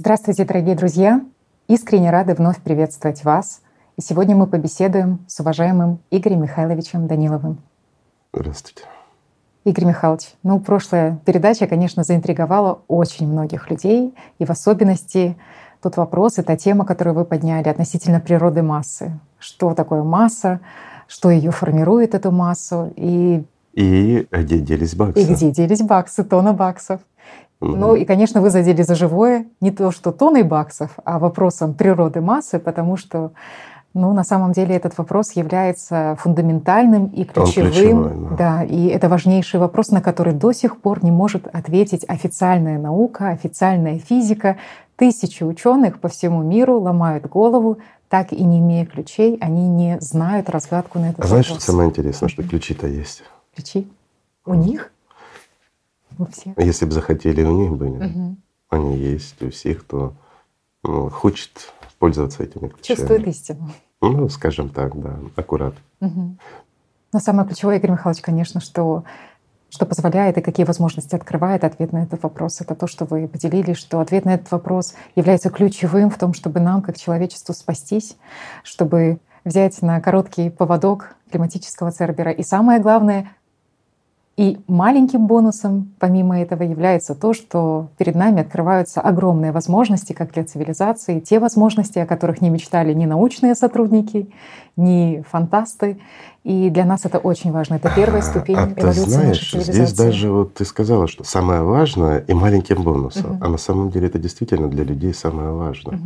Здравствуйте, дорогие друзья! Искренне рады вновь приветствовать вас. И сегодня мы побеседуем с уважаемым Игорем Михайловичем Даниловым. Здравствуйте. Игорь Михайлович, ну, прошлая передача, конечно, заинтриговала очень многих людей, и в особенности тот вопрос, эта тема, которую вы подняли относительно природы массы. Что такое масса, что ее формирует, эту массу, и и где делись баксы? И где делись баксы, тона баксов. Ну и, конечно, вы задели за живое не то, что тоной баксов, а вопросом природы массы, потому что ну, на самом деле этот вопрос является фундаментальным и ключевым. Ключевой, да. да, и это важнейший вопрос, на который до сих пор не может ответить официальная наука, официальная физика. Тысячи ученых по всему миру ломают голову, так и не имея ключей, они не знают разгадку на этот а вопрос. Знаешь, что самое интересное, что ключи-то есть? Ключи? У них? У всех? Если бы захотели, у них были. Угу. Они есть у всех, кто ну, хочет пользоваться этими ключами. Чувствует истину. Ну, скажем так, да, аккурат. Угу. Но самое ключевое, Игорь Михайлович, конечно, что что позволяет и какие возможности открывает ответ на этот вопрос. Это то, что вы поделились, что ответ на этот вопрос является ключевым в том, чтобы нам, как человечеству, спастись, чтобы взять на короткий поводок климатического цербера. И самое главное, и маленьким бонусом, помимо этого, является то, что перед нами открываются огромные возможности, как для цивилизации, те возможности, о которых не мечтали ни научные сотрудники, ни фантасты. И для нас это очень важно. Это первая ступень а, эволюции ты знаешь, нашей цивилизации. Здесь даже вот ты сказала, что самое важное и маленьким бонусом. Угу. А на самом деле это действительно для людей самое важное. Угу.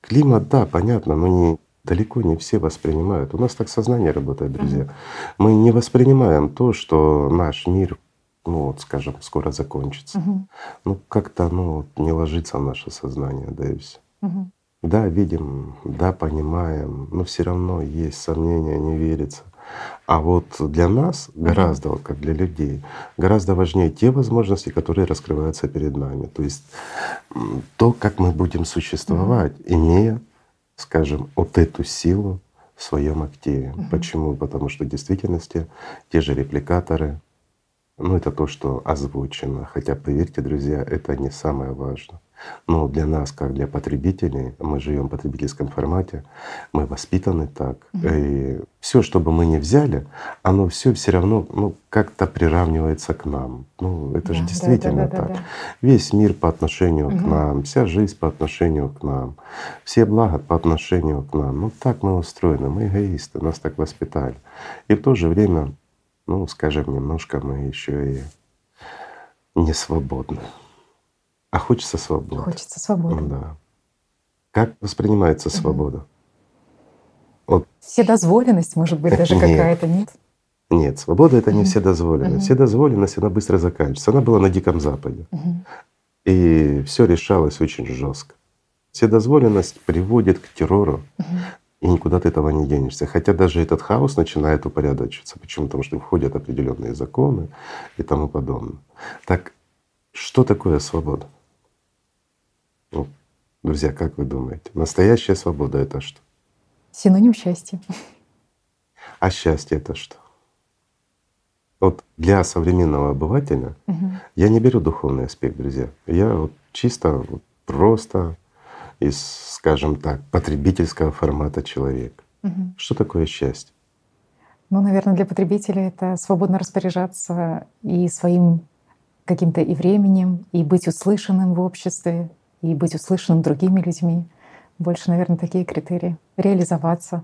Климат, да, понятно, но не далеко не все воспринимают. У нас так сознание работает, друзья. Мы не воспринимаем то, что наш мир, ну вот, скажем, скоро закончится. Ну как-то ну не ложится в наше сознание, да и все. Да, видим, да, понимаем, но все равно есть сомнения, не верится. А вот для нас гораздо, вот как для людей, гораздо важнее те возможности, которые раскрываются перед нами. То есть то, как мы будем существовать, имея скажем, вот эту силу в своем активе. Угу. Почему? Потому что в действительности те же репликаторы, ну это то, что озвучено. Хотя, поверьте, друзья, это не самое важное. Но для нас, как для потребителей, мы живем в потребительском формате, мы воспитаны так. Угу. И все, что бы мы ни взяли, оно все все равно ну, как-то приравнивается к нам. Ну, это да, же действительно да, да, так. Да, да. Весь мир по отношению угу. к нам, вся жизнь по отношению к нам, все блага по отношению к нам. Ну так мы устроены, мы эгоисты, нас так воспитали. И в то же время, ну, скажем, немножко мы еще и не свободны. А хочется свободы. Хочется свободы. Да. Как воспринимается свобода? Угу. Вот. Вседозволенность, может быть, даже какая-то, нет? Нет, свобода это не вседозволенность. Вседозволенность, она быстро заканчивается. Она была на Диком Западе. И все решалось очень жестко. Вседозволенность приводит к террору, и никуда ты этого не денешься. Хотя даже этот хаос начинает упорядочиваться. Почему? Потому что входят определенные законы и тому подобное. Так что такое свобода? Ну, друзья, как вы думаете, настоящая свобода это что? Синоним счастья. А счастье это что? Вот для современного обывателя угу. я не беру духовный аспект, друзья. Я вот чисто вот просто из, скажем так, потребительского формата человек. Угу. Что такое счастье? Ну, наверное, для потребителя это свободно распоряжаться и своим каким-то и временем, и быть услышанным в обществе, и быть услышанным другими людьми. Больше, наверное, такие критерии. Реализоваться.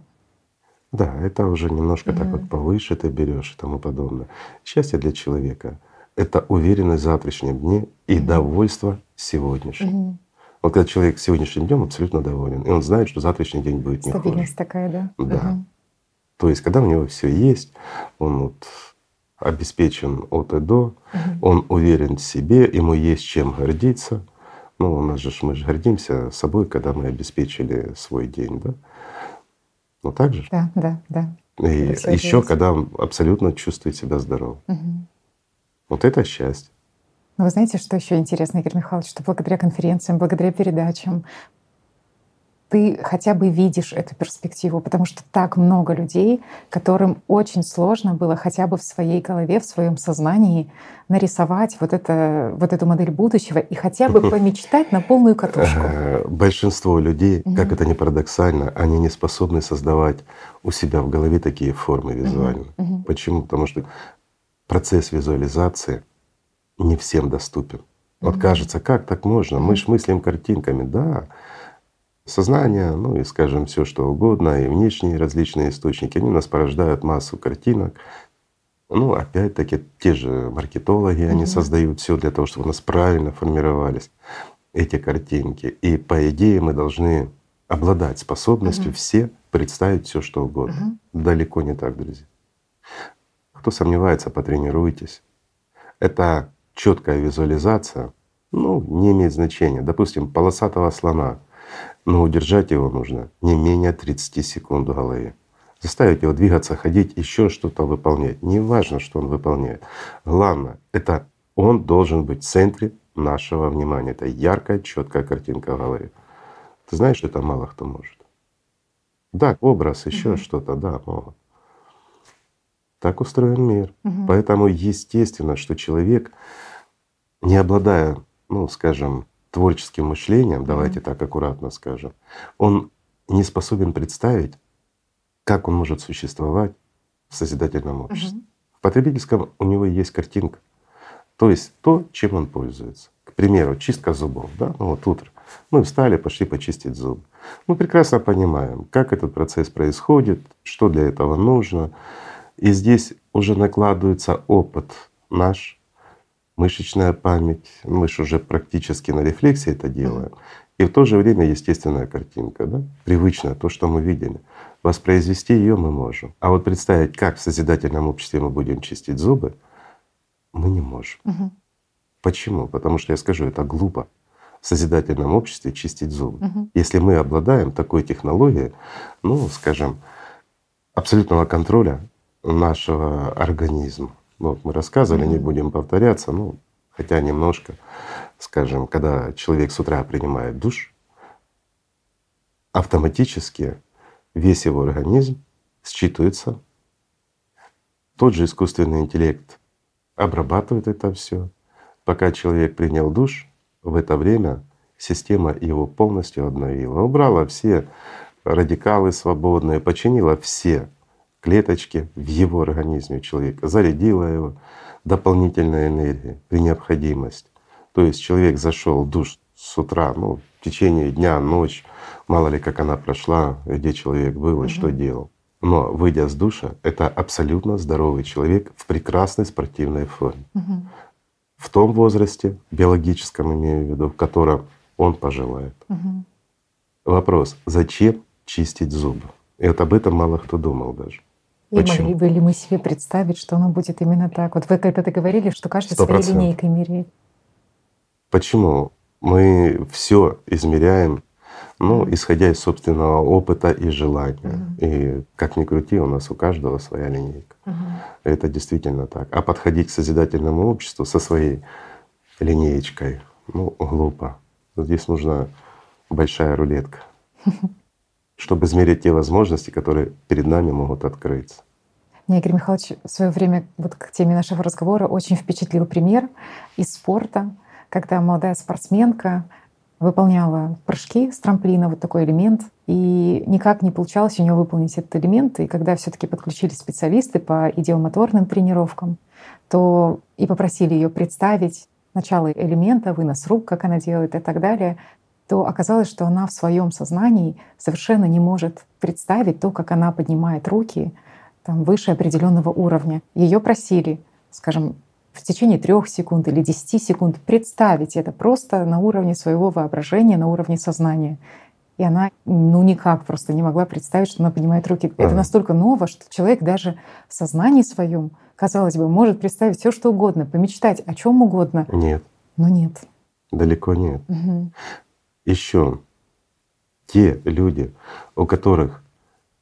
Да, это уже немножко mm-hmm. так вот повыше ты берешь и тому подобное. Счастье для человека — это уверенность в завтрашнем дне и mm-hmm. довольство сегодняшним. Mm-hmm. Вот когда человек сегодняшним днем абсолютно доволен, и он знает, что завтрашний день будет не Стабильность хуже. такая, да? Да. Угу. То есть, когда у него все есть, он вот обеспечен от и до, угу. он уверен в себе, ему есть чем гордиться. Ну, у нас же мы же гордимся собой, когда мы обеспечили свой день, да? Ну так же? Да, да, да. И еще когда абсолютно чувствует себя здоровым. Угу. Вот это счастье. Но вы знаете, что еще интересно, Игорь Михайлович, что благодаря конференциям, благодаря передачам, ты хотя бы видишь эту перспективу, потому что так много людей, которым очень сложно было хотя бы в своей голове, в своем сознании нарисовать вот, это, вот эту модель будущего и хотя бы помечтать на полную катушку. Э, большинство людей, как это ни парадоксально, они не способны создавать у себя в голове такие формы визуально. Почему? Потому что процесс визуализации не всем доступен. Вот кажется, как так можно? Мы ж мыслим картинками, да сознание, ну и, скажем, все что угодно, и внешние различные источники, они у нас порождают массу картинок. Ну, опять-таки, те же маркетологи, они создают все для того, чтобы у нас правильно формировались эти картинки. И по идее мы должны обладать способностью все представить все что угодно. Далеко не так, друзья. Кто сомневается, потренируйтесь. Это четкая визуализация, ну, не имеет значения. Допустим, полосатого слона — но удержать его нужно не менее 30 секунд в голове. Заставить его двигаться, ходить, еще что-то выполнять. Не важно, что он выполняет. Главное, это он должен быть в центре нашего внимания. Это яркая, четкая картинка в голове. Ты знаешь, что это мало кто может. Да, образ, еще mm-hmm. что-то, да, могут. Так устроен мир. Угу. Поэтому естественно, что человек, не обладая, ну, скажем, творческим мышлением, давайте так аккуратно скажем, он не способен представить, как он может существовать в созидательном обществе. Mm-hmm. В потребительском у него есть картинка, то есть то, чем он пользуется. К примеру, чистка зубов, да, ну вот утро. Мы встали, пошли почистить зубы. Мы прекрасно понимаем, как этот процесс происходит, что для этого нужно. И здесь уже накладывается опыт наш, мышечная память, мы же уже практически на рефлексии это делаем. И в то же время естественная картинка, да? привычная, то, что мы видели. Воспроизвести ее мы можем. А вот представить, как в созидательном обществе мы будем чистить зубы, мы не можем. Угу. Почему? Потому что я скажу, это глупо в созидательном обществе чистить зубы. Угу. Если мы обладаем такой технологией, ну, скажем, абсолютного контроля нашего организма, вот мы рассказывали, mm-hmm. не будем повторяться, ну, хотя немножко, скажем, когда человек с утра принимает душ, автоматически весь его организм считывается. Тот же искусственный интеллект обрабатывает это все. Пока человек принял душ, в это время система его полностью обновила, убрала все радикалы свободные, починила все клеточки в его организме человека, зарядила его дополнительной энергией при необходимости. То есть человек зашел в душ с утра, ну, в течение дня, ночь, мало ли как она прошла, где человек был и что делал. Но выйдя с душа, это абсолютно здоровый человек в прекрасной спортивной форме. Угу. В том возрасте, биологическом имею в виду, в котором он пожелает. Угу. Вопрос, зачем чистить зубы? И вот об этом мало кто думал даже. И Почему? могли бы ли мы себе представить, что оно будет именно так? Вот вы когда-то говорили, что каждый 100%. своей линейкой меряет. Почему? Мы все измеряем, ну, исходя из собственного опыта и желания. Mm. И как ни крути, у нас у каждого своя линейка. Mm. Это действительно так. А подходить к созидательному обществу со своей линеечкой, ну, глупо. Здесь нужна большая рулетка. чтобы измерить те возможности, которые перед нами могут открыться. Мне Игорь Михайлович в свое время вот к теме нашего разговора очень впечатлил пример из спорта, когда молодая спортсменка выполняла прыжки с трамплина, вот такой элемент, и никак не получалось у нее выполнить этот элемент. И когда все таки подключились специалисты по идеомоторным тренировкам, то и попросили ее представить начало элемента, вынос рук, как она делает и так далее, то оказалось, что она в своем сознании совершенно не может представить то, как она поднимает руки там, выше определенного уровня. Ее просили, скажем, в течение трех секунд или десяти секунд представить это просто на уровне своего воображения, на уровне сознания. И она ну никак просто не могла представить, что она поднимает руки. Ага. Это настолько ново, что человек даже в сознании своем, казалось бы, может представить все, что угодно, помечтать о чем угодно. Нет. Но нет. Далеко нет. Угу еще те люди, у которых,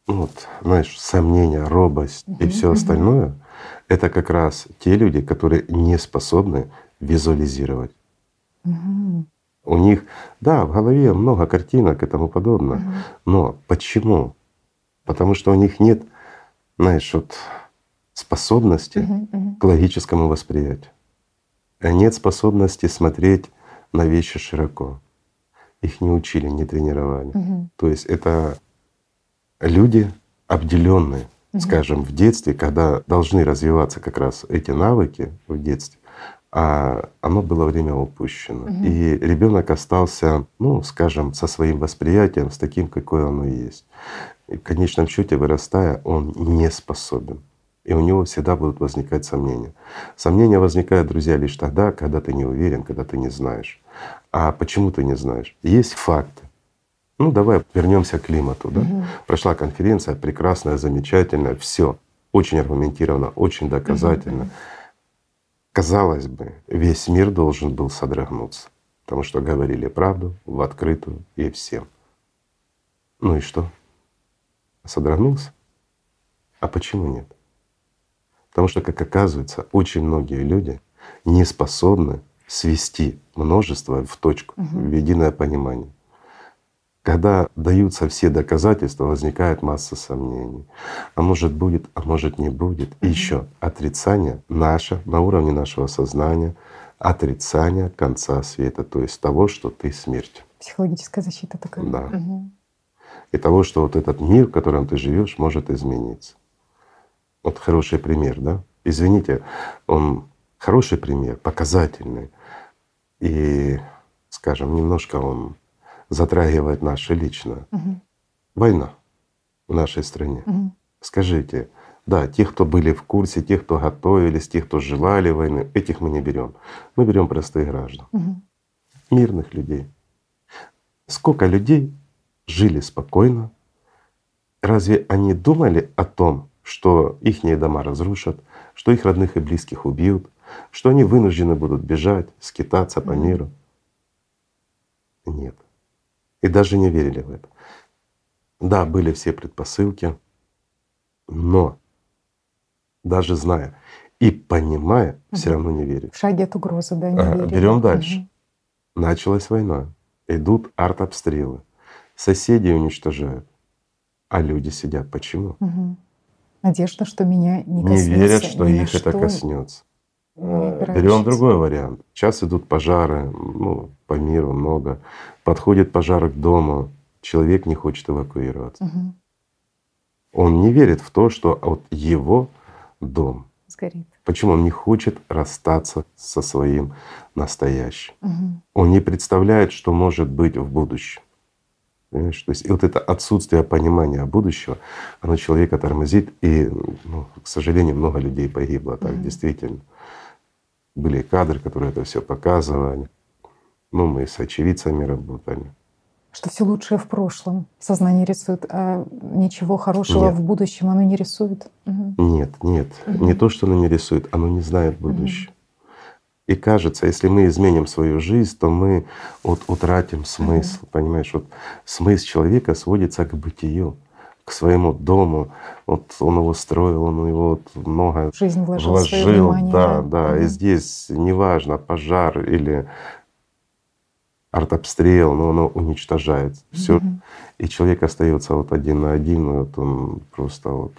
ну вот, знаешь, сомнения, робость и все остальное, это как раз те люди, которые не способны визуализировать. У них, да, в голове много картинок и тому подобное. Но почему? Потому что у них нет, знаешь, вот способности к логическому восприятию. Нет способности смотреть на вещи широко. Их не учили, не тренировали. Угу. То есть это люди обделенные, угу. скажем, в детстве, когда должны развиваться как раз эти навыки в детстве, а оно было время упущено. Угу. И ребенок остался, ну, скажем, со своим восприятием, с таким, какое оно есть. И в конечном счете, вырастая, он не способен и у него всегда будут возникать сомнения. Сомнения возникают, друзья, лишь тогда, когда ты не уверен, когда ты не знаешь. А почему ты не знаешь? Есть факты. Ну, давай вернемся к климату. Да? Угу. Прошла конференция, прекрасная, замечательная, все очень аргументированно, очень доказательно. Угу. Казалось бы, весь мир должен был содрогнуться, потому что говорили правду в открытую и всем. Ну и что? Содрогнулся? А почему нет? Потому что, как оказывается, очень многие люди не способны свести множество в точку, угу. в единое понимание. Когда даются все доказательства, возникает масса сомнений. А может будет, а может не будет. И еще отрицание наше на уровне нашего сознания, отрицание конца света, то есть того, что ты смерть. Психологическая защита такая. Да. Угу. И того, что вот этот мир, в котором ты живешь, может измениться. Вот хороший пример, да? Извините, он хороший пример, показательный. И, скажем, немножко он затрагивает наше личное. Угу. Война в нашей стране. Угу. Скажите, да, тех, кто были в курсе, тех, кто готовились, тех, кто желали войны, этих мы не берем. Мы берем простых граждан, угу. мирных людей. Сколько людей жили спокойно? Разве они думали о том, что их дома разрушат, что их родных и близких убьют, что они вынуждены будут бежать, скитаться по миру. Нет. И даже не верили в это. Да, были все предпосылки, но даже зная и понимая, угу. все равно не верили. В шаге от угрозы, да, не ага, Берем дальше. Угу. Началась война. Идут артобстрелы. Соседи уничтожают. А люди сидят. Почему? Угу. Надежда, что меня не коснется. Не верят, что их что это коснется. Берем другой вариант. Сейчас идут пожары, ну, по миру много. Подходит пожар к дому, человек не хочет эвакуироваться. Угу. Он не верит в то, что вот его дом сгорит. Почему он не хочет расстаться со своим настоящим? Угу. Он не представляет, что может быть в будущем. Понимаешь? То есть и вот это отсутствие понимания будущего, оно человека тормозит, и, ну, к сожалению, много людей погибло так mm-hmm. действительно. Были кадры, которые это все показывали. Ну, мы с очевидцами работали. Что все лучшее в прошлом сознание рисует, а ничего хорошего нет. в будущем оно не рисует. Угу. Нет, нет. Угу. Не то, что оно не рисует, оно не знает будущее. И кажется, если мы изменим свою жизнь, то мы вот утратим смысл. Mm-hmm. Понимаешь, вот смысл человека сводится к бытию, к своему дому. Вот он его строил, он его вот много жизнь вложил, вложил внимание, да, да. да. Mm-hmm. И здесь неважно пожар или артобстрел, но оно уничтожает все. Mm-hmm. И человек остается вот один на один, вот он просто вот,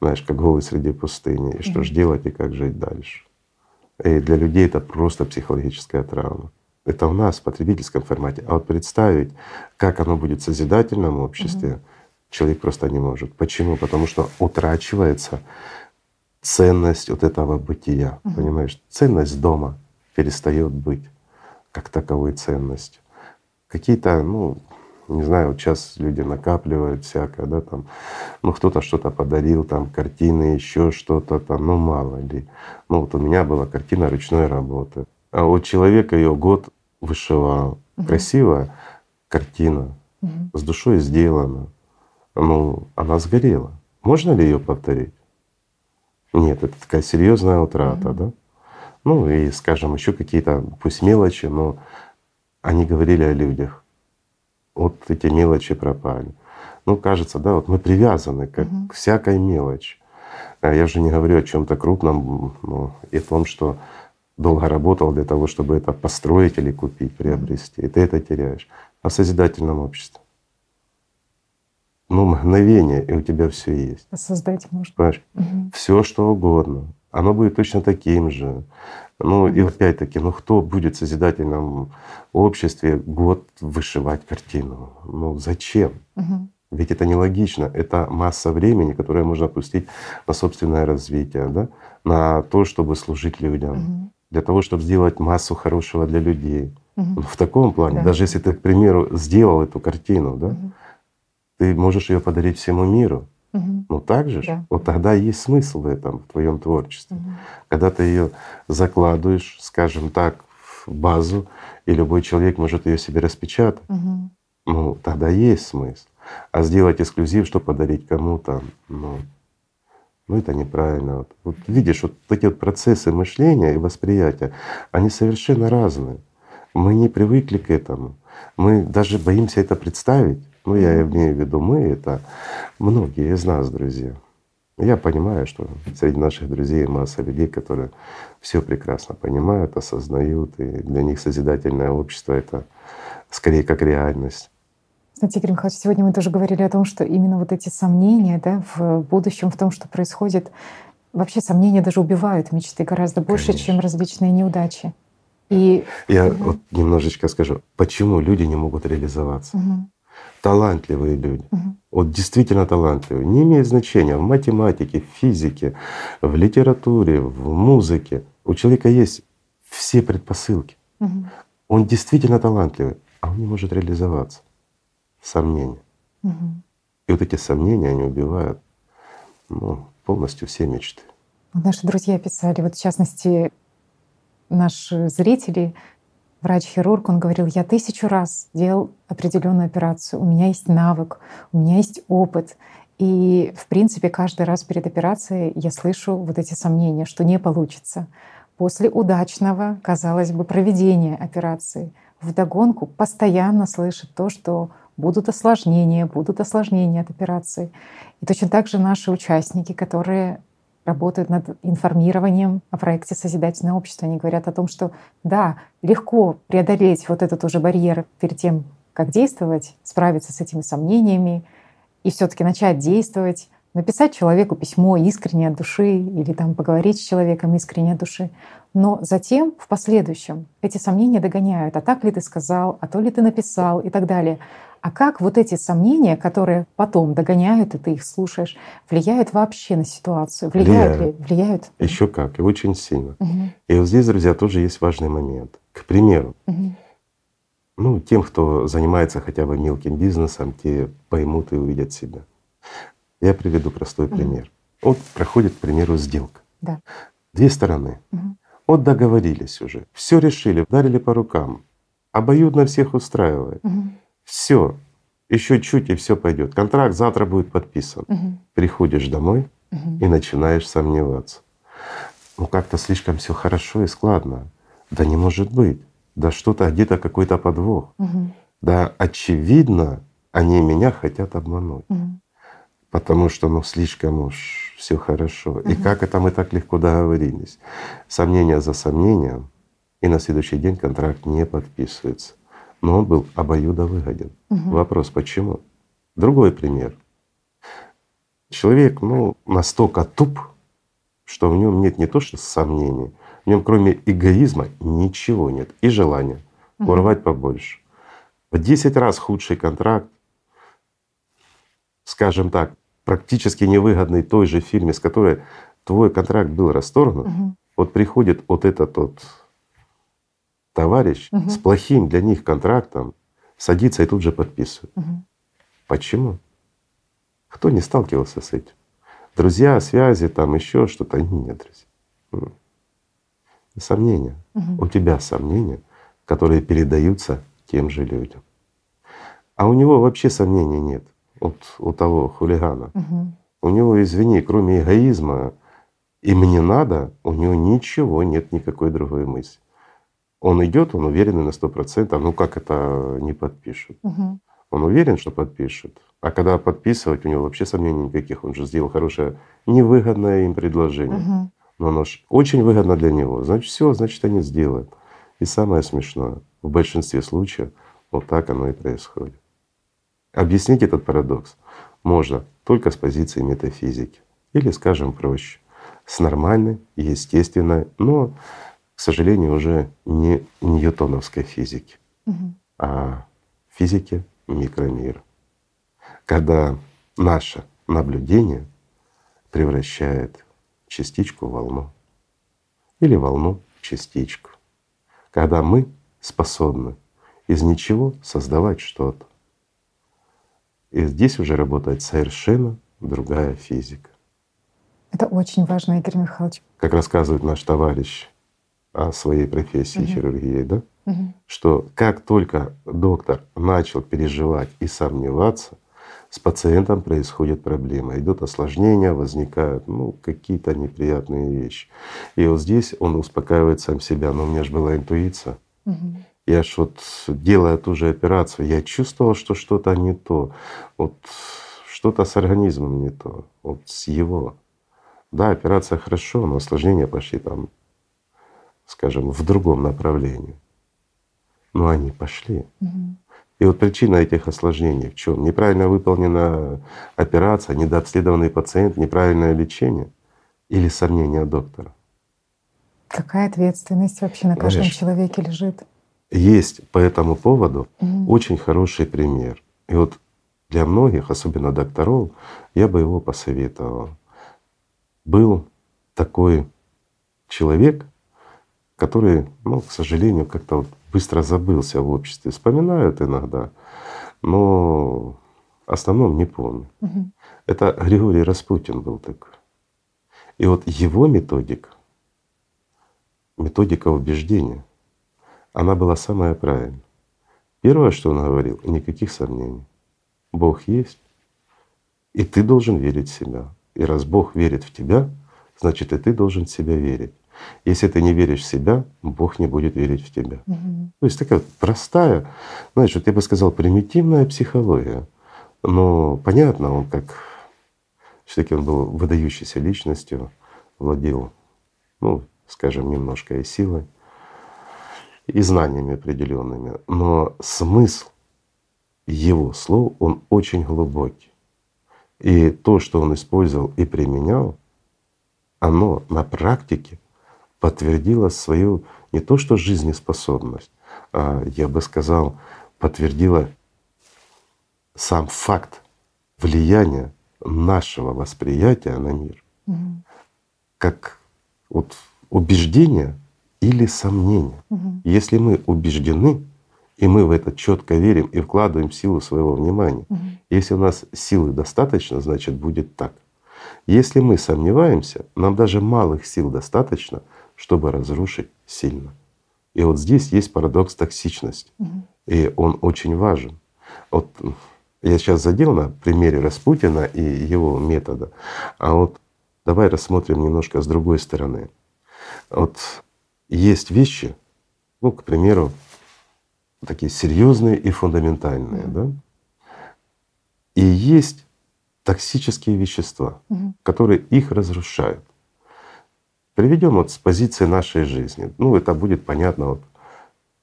знаешь, как голый среди пустыни. И mm-hmm. что же делать и как жить дальше? И для людей это просто психологическая травма. Это у нас в потребительском формате. А вот представить, как оно будет в созидательном обществе, угу. Человек просто не может. Почему? Потому что утрачивается ценность вот этого бытия. Угу. Понимаешь, ценность дома перестает быть как таковой ценностью. Какие-то, ну, не знаю, вот сейчас люди накапливают всякое, да, там, ну кто-то что-то подарил, там картины, еще что-то там, ну мало ли. Ну вот у меня была картина ручной работы. А у человека ее год вышивал. Угу. Красивая картина, угу. с душой сделана. Ну, она сгорела. Можно ли ее повторить? Нет, это такая серьезная утрата, угу. да? Ну и, скажем, еще какие-то, пусть мелочи, но они говорили о людях вот эти мелочи пропали. Ну, кажется, да, вот мы привязаны как угу. к всякой мелочи. А я уже не говорю о чем-то крупном, ну, и о том, что долго работал для того, чтобы это построить или купить, приобрести. И ты это теряешь. А в созидательном обществе? Ну, мгновение, и у тебя все есть. Создать можно. Понимаешь? Угу. Все что угодно. Оно будет точно таким же. Ну и опять-таки, ну кто будет в созидательном обществе год вышивать картину? Ну зачем? Угу. Ведь это нелогично. Это масса времени, которое можно опустить на собственное развитие, да? на то, чтобы служить людям, Угу. для того, чтобы сделать массу хорошего для людей. Угу. В таком плане, Да. даже если ты, к примеру, сделал эту картину, да, Мгм. Ты можешь ее подарить всему миру. Мгм. Ну так же? Да. вот тогда есть смысл в этом, в твоем творчестве. Мгм. Когда ты ее закладываешь, скажем так, в базу, и любой человек может ее себе распечатать, Мгм. ну тогда есть смысл. А сделать эксклюзив, что подарить кому-то, ну, ну это неправильно. Вот, вот видишь, вот эти вот процессы мышления и восприятия, они совершенно разные. Мы не привыкли к этому. Мы даже боимся это представить. Ну, я имею в виду мы, это многие из нас, друзья. Я понимаю, что среди наших друзей масса людей, которые все прекрасно понимают, осознают, и для них созидательное общество это скорее как реальность. Знаете, Игорь Михайлович, сегодня мы тоже говорили о том, что именно вот эти сомнения да, в будущем, в том, что происходит, вообще сомнения даже убивают мечты гораздо больше, Конечно. чем различные неудачи. И Я Мгм. вот немножечко скажу, почему люди не могут реализоваться. Мгм. Талантливые люди, Мгм. вот действительно талантливые, не имеет значения в математике, в физике, в литературе, в музыке. У человека есть все предпосылки. Мгм. Он действительно талантливый, а он не может реализоваться. Сомнения. Мгм. И вот эти сомнения, они убивают ну, полностью все мечты. Наши друзья писали, вот в частности, наш зритель, врач-хирург, он говорил, я тысячу раз делал определенную операцию, у меня есть навык, у меня есть опыт. И, в принципе, каждый раз перед операцией я слышу вот эти сомнения, что не получится. После удачного, казалось бы, проведения операции вдогонку постоянно слышит то, что будут осложнения, будут осложнения от операции. И точно так же наши участники, которые работают над информированием о проекте «Созидательное общество». Они говорят о том, что да, легко преодолеть вот этот уже барьер перед тем, как действовать, справиться с этими сомнениями и все таки начать действовать, написать человеку письмо искренне от души или там поговорить с человеком искренне от души. Но затем, в последующем, эти сомнения догоняют. А так ли ты сказал, а то ли ты написал и так далее. А как вот эти сомнения, которые потом догоняют, и ты их слушаешь, влияют вообще на ситуацию? Влияют Влияют. ли? Влияют? Еще как, и очень сильно. Мгм. И вот здесь, друзья, тоже есть важный момент. К примеру, Мгм. ну, тем, кто занимается хотя бы мелким бизнесом, те поймут и увидят себя. Я приведу простой Мгм. пример. Вот проходит, к примеру, сделка. Да. Две стороны. Мгм. Вот договорились уже, все решили, ударили по рукам. Обоюдно всех устраивает. Мгм. Все, еще чуть и все пойдет. Контракт завтра будет подписан. Мгм. Приходишь домой Мгм. и начинаешь сомневаться. Ну как-то слишком все хорошо и складно. Да не может быть. Да что-то где-то какой-то подвох. Мгм. Да очевидно, они меня хотят обмануть. Мгм. Потому что ну слишком уж все хорошо. И Мгм. как это мы так легко договорились? Сомнение за сомнением, и на следующий день контракт не подписывается. Но он был обоюдовыгоден. Мгм. Вопрос, почему? Другой пример. Человек ну, настолько туп, что в нем нет не то что сомнений, в нем кроме эгоизма ничего нет и желания Мгм. урвать побольше. В 10 раз худший контракт, скажем так, практически невыгодный той же фирме, с которой твой контракт был расторгнут, Мгм. вот приходит вот этот вот товарищ Мгм. с плохим для них контрактом, садится и тут же подписывает. Мгм. Почему? Кто не сталкивался с этим? Друзья, связи, там еще что-то? Нет, друзья. М. Сомнения. Мгм. У тебя сомнения, которые передаются тем же людям. А у него вообще сомнений нет. Вот у того хулигана. Мгм. У него, извини, кроме эгоизма и мне надо, у него ничего нет, никакой другой мысли. Он идет, он уверенный на сто процентов. Ну как это не подпишут? Мгм. Он уверен, что подпишет. А когда подписывать, у него вообще сомнений никаких. Он же сделал хорошее, невыгодное им предложение. Мгм. но оно ж очень выгодно для него, значит все, значит они сделают. И самое смешное, в большинстве случаев вот так оно и происходит. Объяснить этот парадокс можно только с позиции метафизики. Или, скажем проще, с нормальной, естественной, но, сожалению, уже не ньютоновской физики, угу. а физики микромира. Когда наше наблюдение превращает частичку в волну или волну в частичку. Когда мы способны из ничего создавать что-то. И здесь уже работает совершенно другая физика. Это очень важно, Игорь Михайлович. Как рассказывает наш товарищ о своей профессии угу. хирургии, да? Угу. Что как только доктор начал переживать и сомневаться, с пациентом происходит проблема, идет осложнение, возникают ну, какие-то неприятные вещи. И вот здесь он успокаивает сам себя. Но у меня же была интуиция. Угу. Я ж вот, делая ту же операцию, я чувствовал, что что-то не то. Вот что-то с организмом не то, вот с его. Да, операция хорошо, но осложнения пошли там, скажем, в другом направлении. Но они пошли. Угу. И вот причина этих осложнений в чем? Неправильно выполнена операция, недообследованный пациент, неправильное лечение или сомнения доктора? Какая ответственность вообще на каждом Знаешь, человеке лежит? Есть по этому поводу угу. очень хороший пример. И вот для многих, особенно докторов, я бы его посоветовал. Был такой человек, который, ну, к сожалению, как-то вот быстро забылся в обществе. Вспоминают иногда, но в основном не помню. Угу. Это Григорий Распутин был такой. И вот его методика, методика убеждения, она была самая правильная. Первое, что он говорил, никаких сомнений. Бог есть, и ты должен верить в себя. И раз Бог верит в тебя, значит и ты должен в себя верить. Если ты не веришь в себя, Бог не будет верить в тебя. Угу. То есть такая простая, знаешь, вот я бы сказал, примитивная психология. Но понятно, он как все-таки он был выдающейся личностью, владел, ну, скажем, немножко и силой, и знаниями определенными. Но смысл его слов, он очень глубокий. И то, что он использовал и применял, оно на практике подтвердила свою не то что жизнеспособность, а я бы сказал, подтвердила сам факт влияния нашего восприятия на мир, угу. как вот убеждение или сомнение. Угу. Если мы убеждены, и мы в это четко верим и вкладываем силу своего внимания, угу. если у нас силы достаточно, значит будет так. Если мы сомневаемся, нам даже малых сил достаточно, чтобы разрушить сильно. И вот здесь есть парадокс токсичности, угу. и он очень важен. Вот я сейчас задел на примере Распутина и его метода, а вот давай рассмотрим немножко с другой стороны. Вот есть вещи, ну, к примеру, такие серьезные и фундаментальные, да, и есть токсические вещества, угу. которые их разрушают. Приведем вот с позиции нашей жизни. Ну, это будет понятно, вот,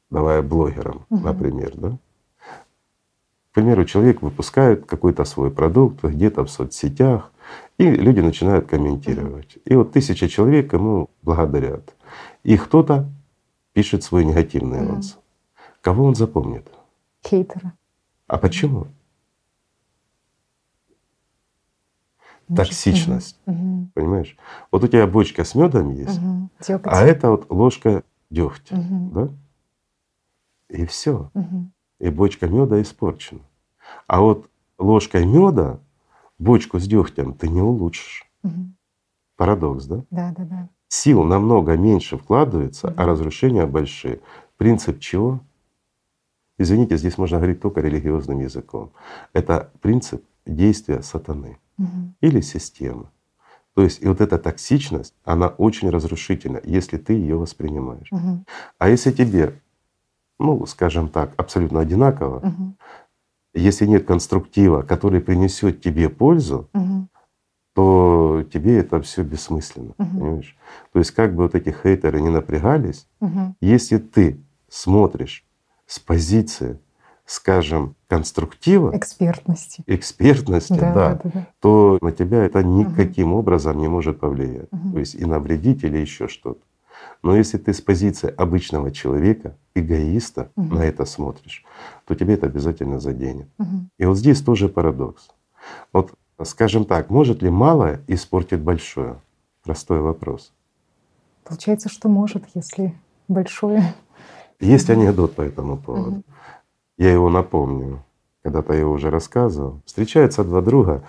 давая блогерам, угу. например, да. К примеру, человек выпускает какой-то свой продукт где-то в соцсетях, и люди начинают комментировать. И вот тысяча человек ему благодарят. И кто-то пишет свой негативный анонс. Кого он запомнит? Хейтера. А почему? Токсичность. Угу. Понимаешь? Вот у тебя бочка с медом есть, угу. а это вот ложка дегтя, угу. да? И все. Угу. И бочка меда испорчена. А вот ложкой меда бочку с дегтем ты не улучшишь. Угу. Парадокс, да? Да, да, да. Сил намного меньше вкладывается, угу. а разрушения большие. Принцип чего? Извините, здесь можно говорить только религиозным языком. Это принцип действия сатаны. Или системы. То есть и вот эта токсичность, она очень разрушительна, если ты ее воспринимаешь. Угу. А если тебе, ну, скажем так, абсолютно одинаково, угу. если нет конструктива, который принесет тебе пользу, угу. то тебе это все бессмысленно, угу. понимаешь? То есть как бы вот эти хейтеры не напрягались, угу. если ты смотришь с позиции, скажем, конструктива, экспертности, экспертности, да, да, да, да. то на тебя это никаким угу. образом не может повлиять. Угу. То есть и навредить или еще что-то. Но если ты с позиции обычного человека, эгоиста угу. на это смотришь, то тебе это обязательно заденет. Угу. И вот здесь тоже парадокс. Вот скажем так, может ли малое испортить большое? Простой вопрос. Получается, что может, если большое. Есть анекдот по этому поводу. Угу. Я его напомню. Когда-то я его уже рассказывал. Встречаются два друга,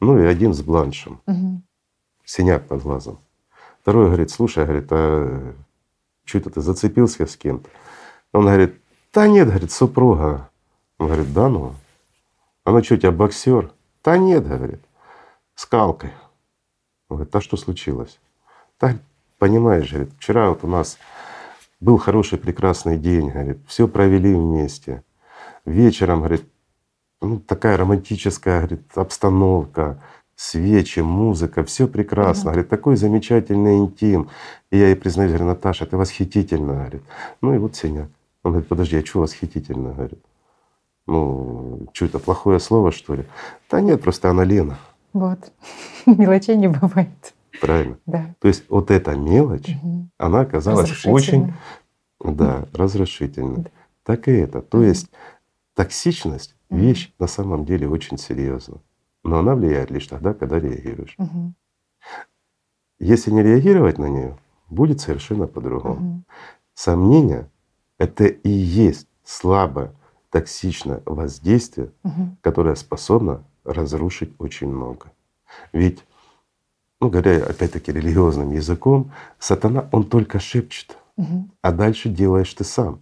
ну и один с бланшем. Угу. Синяк под глазом. Второй говорит, слушай, говорит, а что это ты зацепился с кем-то? Он говорит, да нет, говорит, супруга. Он говорит, да ну? А ну что, у тебя боксер? Да нет, говорит, скалкой. Он говорит, а что случилось? Да, понимаешь, говорит, вчера вот у нас был хороший, прекрасный день, говорит, все провели вместе. Вечером, говорит, ну, такая романтическая, говорит, обстановка, свечи, музыка, все прекрасно. Говорит, такой замечательный интим. И я ей признаюсь, говорю, Наташа, ты восхитительно, говорит. Ну и вот синяк. Он говорит, подожди, а что восхитительно, говорит? Ну, что это, плохое слово, что ли? Да нет, просто она Лена. Вот. Мелочей не бывает. Правильно. Да. То есть вот эта мелочь, угу. она оказалась очень да, разрушительной. Да. Так и это. То есть токсичность — вещь на самом деле очень серьезная. Но она влияет лишь тогда, когда реагируешь. Угу. Если не реагировать на нее, будет совершенно по-другому. Угу. Сомнение — это и есть слабое, токсичное воздействие, угу. которое способно разрушить очень много. Ведь, ну говоря опять-таки религиозным языком, сатана, он только шепчет, угу. а дальше делаешь ты сам.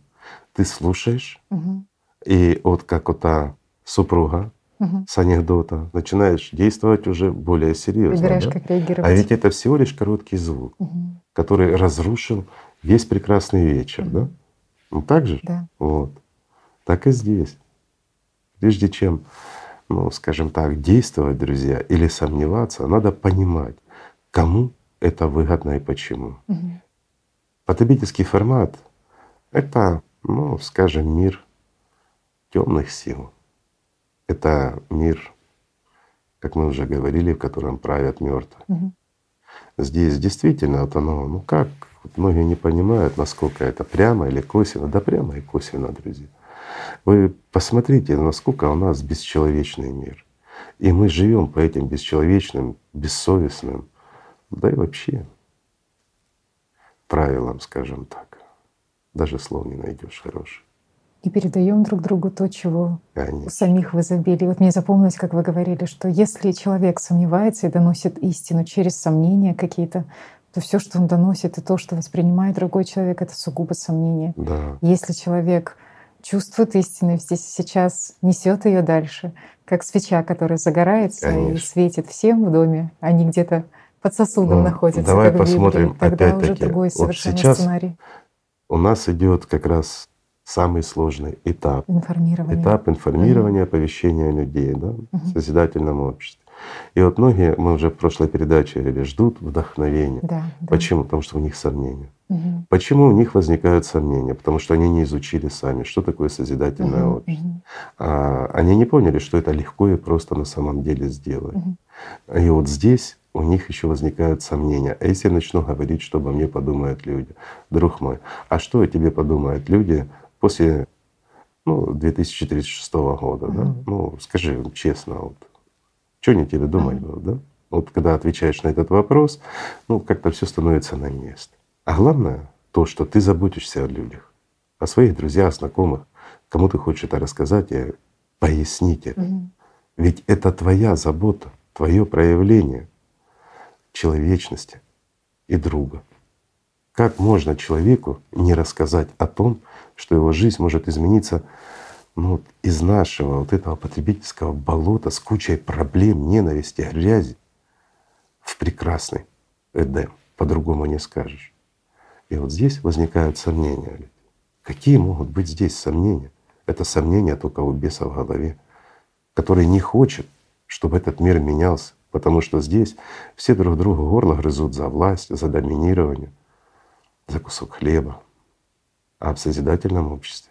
Ты слушаешь, угу. И вот как вот та супруга, угу. с анекдота, начинаешь действовать уже более серьезно. Выбираешь, да? как реагировать. А ведь это всего лишь короткий звук, угу. который разрушил весь прекрасный вечер, угу. да? Ну так же? Да. Вот. Так и здесь. Прежде чем, ну, скажем так, действовать, друзья, или сомневаться, надо понимать, кому это выгодно и почему. Угу. Потребительский формат — это, ну, скажем, мир темных сил. Это мир, как мы уже говорили, в котором правят мертвые. Угу. Здесь действительно вот оно, ну как, вот многие не понимают, насколько это прямо или косвенно. Да прямо и косвенно, друзья. Вы посмотрите, насколько у нас бесчеловечный мир. И мы живем по этим бесчеловечным, бессовестным, да и вообще правилам, скажем так. Даже слов не найдешь хороших и передаем друг другу то, чего Конечно. у самих в изобилии. Вот мне запомнилось, как вы говорили, что если человек сомневается и доносит истину через сомнения какие-то, то все, что он доносит, и то, что воспринимает другой человек, это сугубо сомнение. Да. Если человек чувствует истину здесь и сейчас, несет ее дальше, как свеча, которая загорается Конечно. и светит всем в доме, а не где-то под сосудом ну, находится. Давай посмотрим Тогда опять-таки. вот сейчас сценарий. У нас идет как раз самый сложный этап. Информирование. Этап информирования, оповещения людей да, mm в созидательном обществе. И вот многие, мы уже в прошлой передаче говорили, ждут вдохновения. Да, да. Почему? Потому что у них сомнения. Угу. Почему у них возникают сомнения? Потому что они не изучили сами, что такое созидательное угу, общество. Угу. А, они не поняли, что это легко и просто на самом деле сделать. Угу. И вот здесь у них еще возникают сомнения. А если я начну говорить, что обо мне подумают люди? Друг мой, а что о тебе подумают люди, после ну, 2036 года, mm-hmm. да? Ну, скажи честно, вот, что они тебе думать mm-hmm. будут, да? Вот когда отвечаешь на этот вопрос, ну, как-то все становится на место. А главное то, что ты заботишься о людях, о своих друзьях, знакомых, кому ты хочешь это рассказать и пояснить это. Mm-hmm. Ведь это твоя забота, твое проявление человечности и друга. Как можно человеку не рассказать о том, что его жизнь может измениться ну, из нашего вот этого потребительского болота с кучей проблем, ненависти, грязи в прекрасный Эдем. По-другому не скажешь. И вот здесь возникают сомнения. Какие могут быть здесь сомнения? Это сомнения только у беса в голове, который не хочет, чтобы этот мир менялся Потому что здесь все друг другу горло грызут за власть, за доминирование, за кусок хлеба. А в созидательном обществе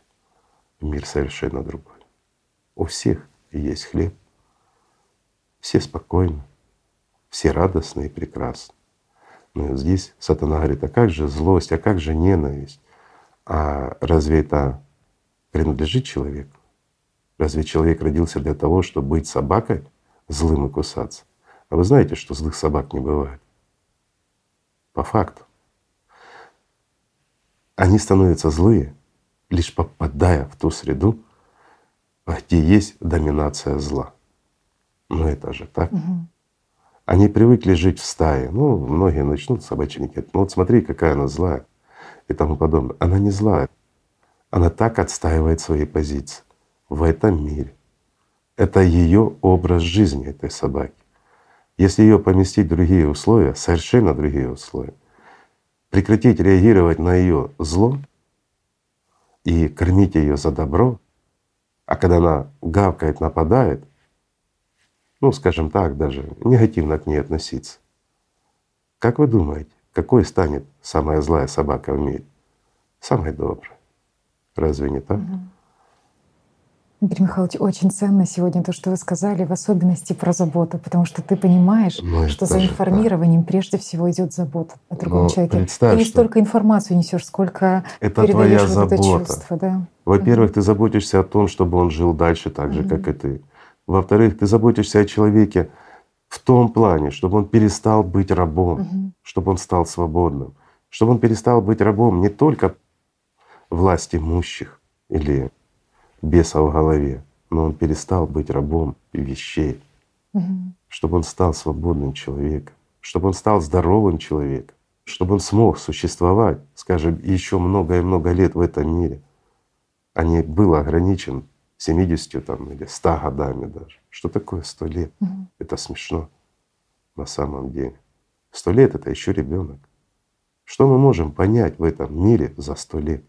мир совершенно другой. У всех есть хлеб, все спокойны, все радостны и прекрасны. Но вот здесь сатана говорит, а как же злость, а как же ненависть? А разве это принадлежит человеку? Разве человек родился для того, чтобы быть собакой, злым и кусаться? А вы знаете, что злых собак не бывает? По факту. Они становятся злые, лишь попадая в ту среду, где есть доминация зла. Но это же так. Угу. Они привыкли жить в стае. Ну, многие начнут собачники. Ну вот смотри, какая она злая и тому подобное. Она не злая. Она так отстаивает свои позиции в этом мире. Это ее образ жизни этой собаки. Если ее поместить в другие условия, совершенно другие условия, прекратить реагировать на ее зло и кормить ее за добро, а когда она гавкает, нападает, ну, скажем так, даже негативно к ней относиться. Как вы думаете, какой станет самая злая собака в мире? Самая добрая. Разве не так? Угу. Игорь Михайлович, очень ценно сегодня то, что вы сказали, в особенности про заботу, потому что ты понимаешь, ну, что за информированием да. прежде всего идет забота о другом ну, человеке. Ты не столько информацию несешь, сколько это твоя забота. Это чувство, да. Во-первых, ты заботишься о том, чтобы он жил дальше так же, как и ты. Во-вторых, ты заботишься о человеке в том плане, чтобы он перестал быть рабом, чтобы он стал свободным, чтобы он перестал быть рабом не только власть имущих или беса в голове, но он перестал быть рабом вещей, угу. чтобы он стал свободным человеком, чтобы он стал здоровым человеком, чтобы он смог существовать, скажем, еще много и много лет в этом мире, а не был ограничен 70 там, или 100 годами даже. Что такое 100 лет? Угу. Это смешно на самом деле. 100 лет — это еще ребенок. Что мы можем понять в этом мире за 100 лет?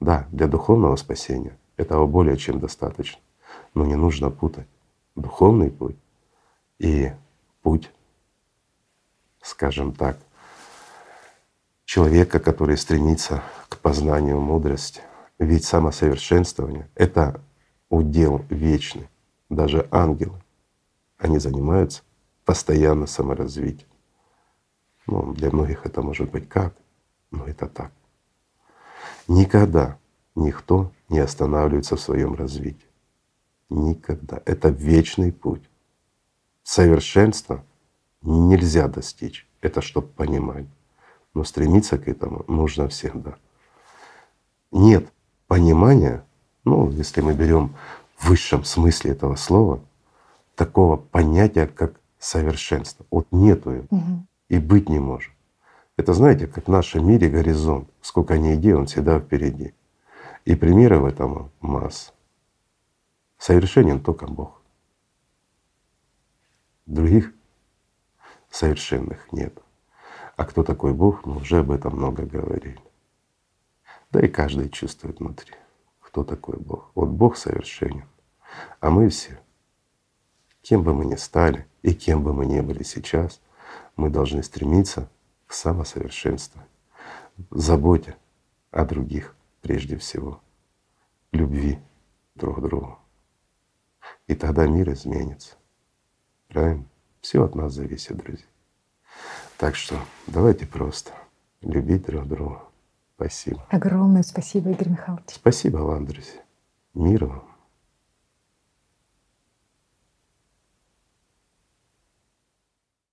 Да, для духовного спасения — этого более чем достаточно. Но не нужно путать духовный путь и путь, скажем так, человека, который стремится к познанию мудрости. Ведь самосовершенствование — это удел вечный. Даже ангелы, они занимаются постоянно саморазвитием. Ну, для многих это может быть как, но это так. Никогда никто не останавливается в своем развитии. Никогда. Это вечный путь. Совершенства нельзя достичь. Это чтобы понимать. Но стремиться к этому нужно всегда. Нет понимания, ну, если мы берем в высшем смысле этого слова, такого понятия, как совершенство. Вот нету его угу. и быть не может. Это знаете, как в нашем мире горизонт. Сколько ни иди, он всегда впереди. И примеров этому масса. Совершенен только Бог. Других совершенных нет. А кто такой Бог, мы уже об этом много говорили. Да и каждый чувствует внутри, кто такой Бог. Вот Бог совершенен, а мы все, кем бы мы ни стали и кем бы мы ни были сейчас, мы должны стремиться к самосовершенствованию, заботе о других прежде всего, любви друг к другу. И тогда мир изменится. Правильно? Все от нас зависит, друзья. Так что давайте просто любить друг друга. Спасибо. Огромное спасибо, Игорь Михайлович. Спасибо вам, друзья. Мира вам.